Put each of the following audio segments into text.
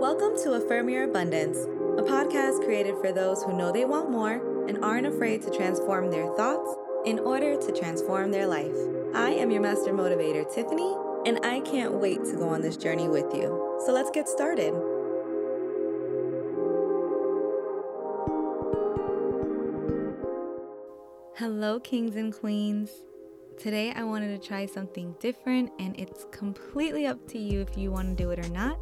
Welcome to Affirm Your Abundance, a podcast created for those who know they want more and aren't afraid to transform their thoughts in order to transform their life. I am your master motivator, Tiffany, and I can't wait to go on this journey with you. So let's get started. Hello, kings and queens. Today I wanted to try something different, and it's completely up to you if you want to do it or not.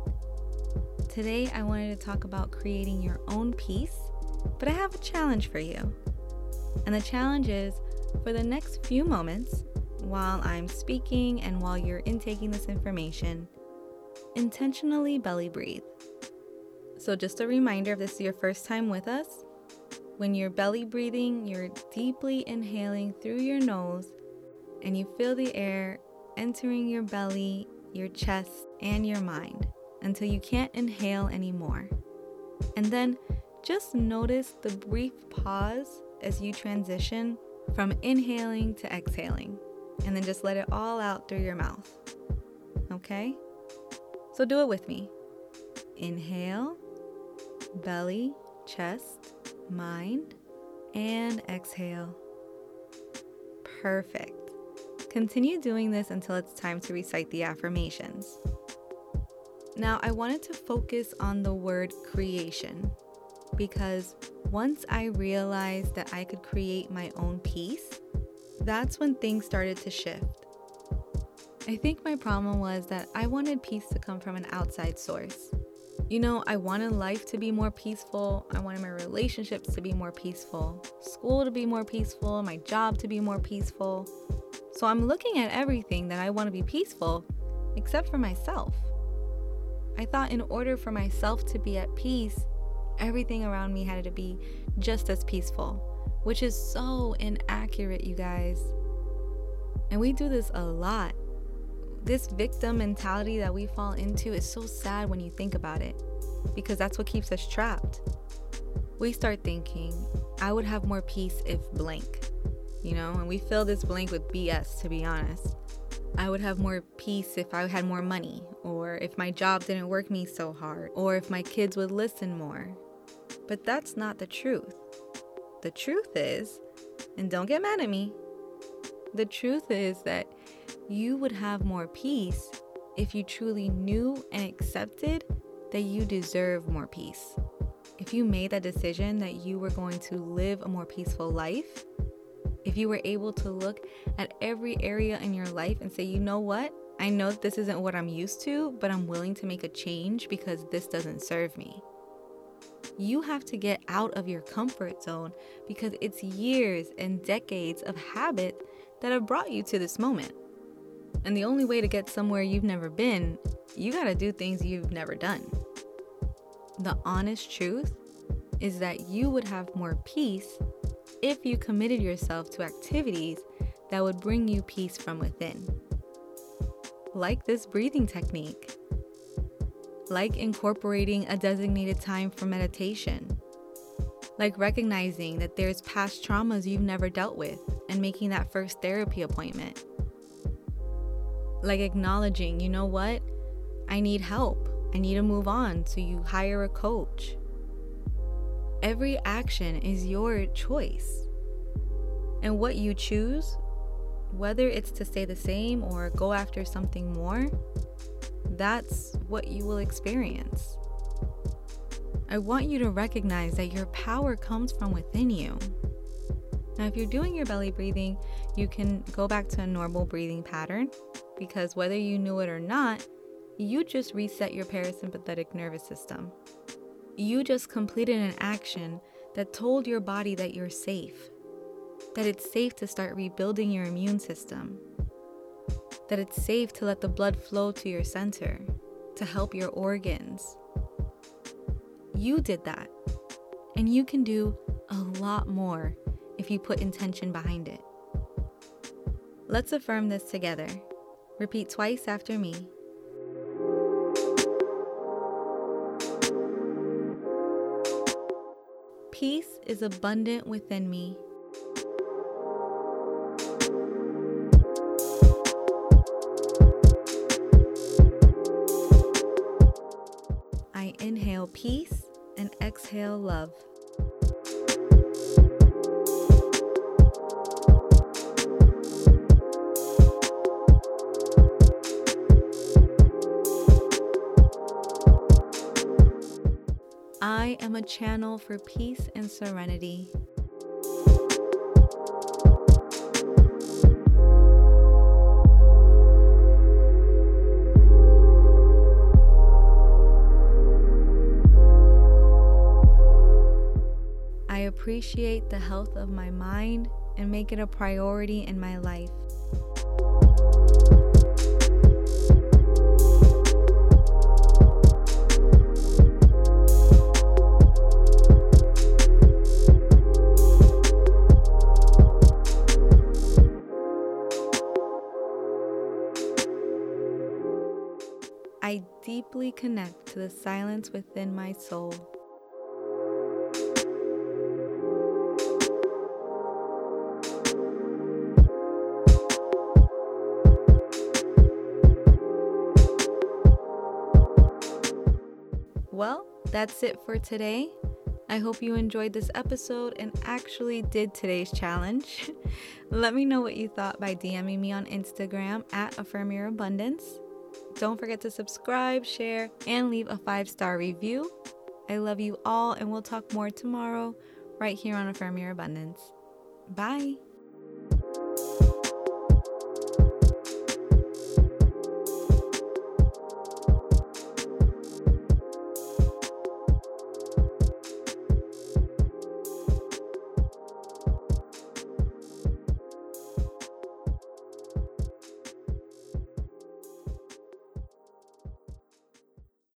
Today I wanted to talk about creating your own peace, but I have a challenge for you. And the challenge is for the next few moments, while I'm speaking and while you're intaking this information, intentionally belly breathe. So, just a reminder if this is your first time with us, when you're belly breathing, you're deeply inhaling through your nose and you feel the air entering your belly, your chest, and your mind until you can't inhale anymore. And then just notice the brief pause as you transition from inhaling to exhaling. And then just let it all out through your mouth. Okay? So do it with me. Inhale, belly, chest, mind, and exhale. Perfect. Continue doing this until it's time to recite the affirmations. Now, I wanted to focus on the word creation because once I realized that I could create my own peace, that's when things started to shift. I think my problem was that I wanted peace to come from an outside source. You know, I wanted life to be more peaceful. I wanted my relationships to be more peaceful, school to be more peaceful, my job to be more peaceful. So I'm looking at everything that I want to be peaceful, except for myself. I thought in order for myself to be at peace, everything around me had to be just as peaceful, which is so inaccurate, you guys. And we do this a lot. This victim mentality that we fall into is so sad when you think about it, because that's what keeps us trapped. We start thinking, I would have more peace if blank you know, and we fill this blank with BS, to be honest. I would have more peace if I had more money, or if my job didn't work me so hard, or if my kids would listen more. But that's not the truth. The truth is, and don't get mad at me, the truth is that you would have more peace if you truly knew and accepted that you deserve more peace. If you made that decision that you were going to live a more peaceful life, if you were able to look at every area in your life and say, you know what? I know this isn't what I'm used to, but I'm willing to make a change because this doesn't serve me. You have to get out of your comfort zone because it's years and decades of habit that have brought you to this moment. And the only way to get somewhere you've never been, you gotta do things you've never done. The honest truth is that you would have more peace if you committed yourself to activities that would bring you peace from within. Like this breathing technique, like incorporating a designated time for meditation, like recognizing that there's past traumas you've never dealt with and making that first therapy appointment, like acknowledging, you know what, I need help. I need to move on, so you hire a coach Every action is your choice. And what you choose, whether it's to stay the same or go after something more, that's what you will experience. I want you to recognize that your power comes from within you. Now, if you're doing your belly breathing, you can go back to a normal breathing pattern because whether you knew it or not, you just reset your parasympathetic nervous system. You just completed an action that told your body that you're safe, that it's safe to start rebuilding your immune system, that it's safe to let the blood flow to your center, to help your organs. You did that, and you can do a lot more if you put intention behind it. Let's affirm this together. Repeat twice after me. Peace is abundant within me. I inhale peace and exhale love. I am a channel for peace and serenity. I appreciate the health of my mind and make it a priority in my life. I deeply connect to the silence within my soul. Well, that's it for today. I hope you enjoyed this episode and actually did today's challenge. Let me know what you thought by DMing me on Instagram at Affirm Your Abundance. Don't forget to subscribe, share, and leave a five star review. I love you all, and we'll talk more tomorrow right here on Affirm Your Abundance. Bye.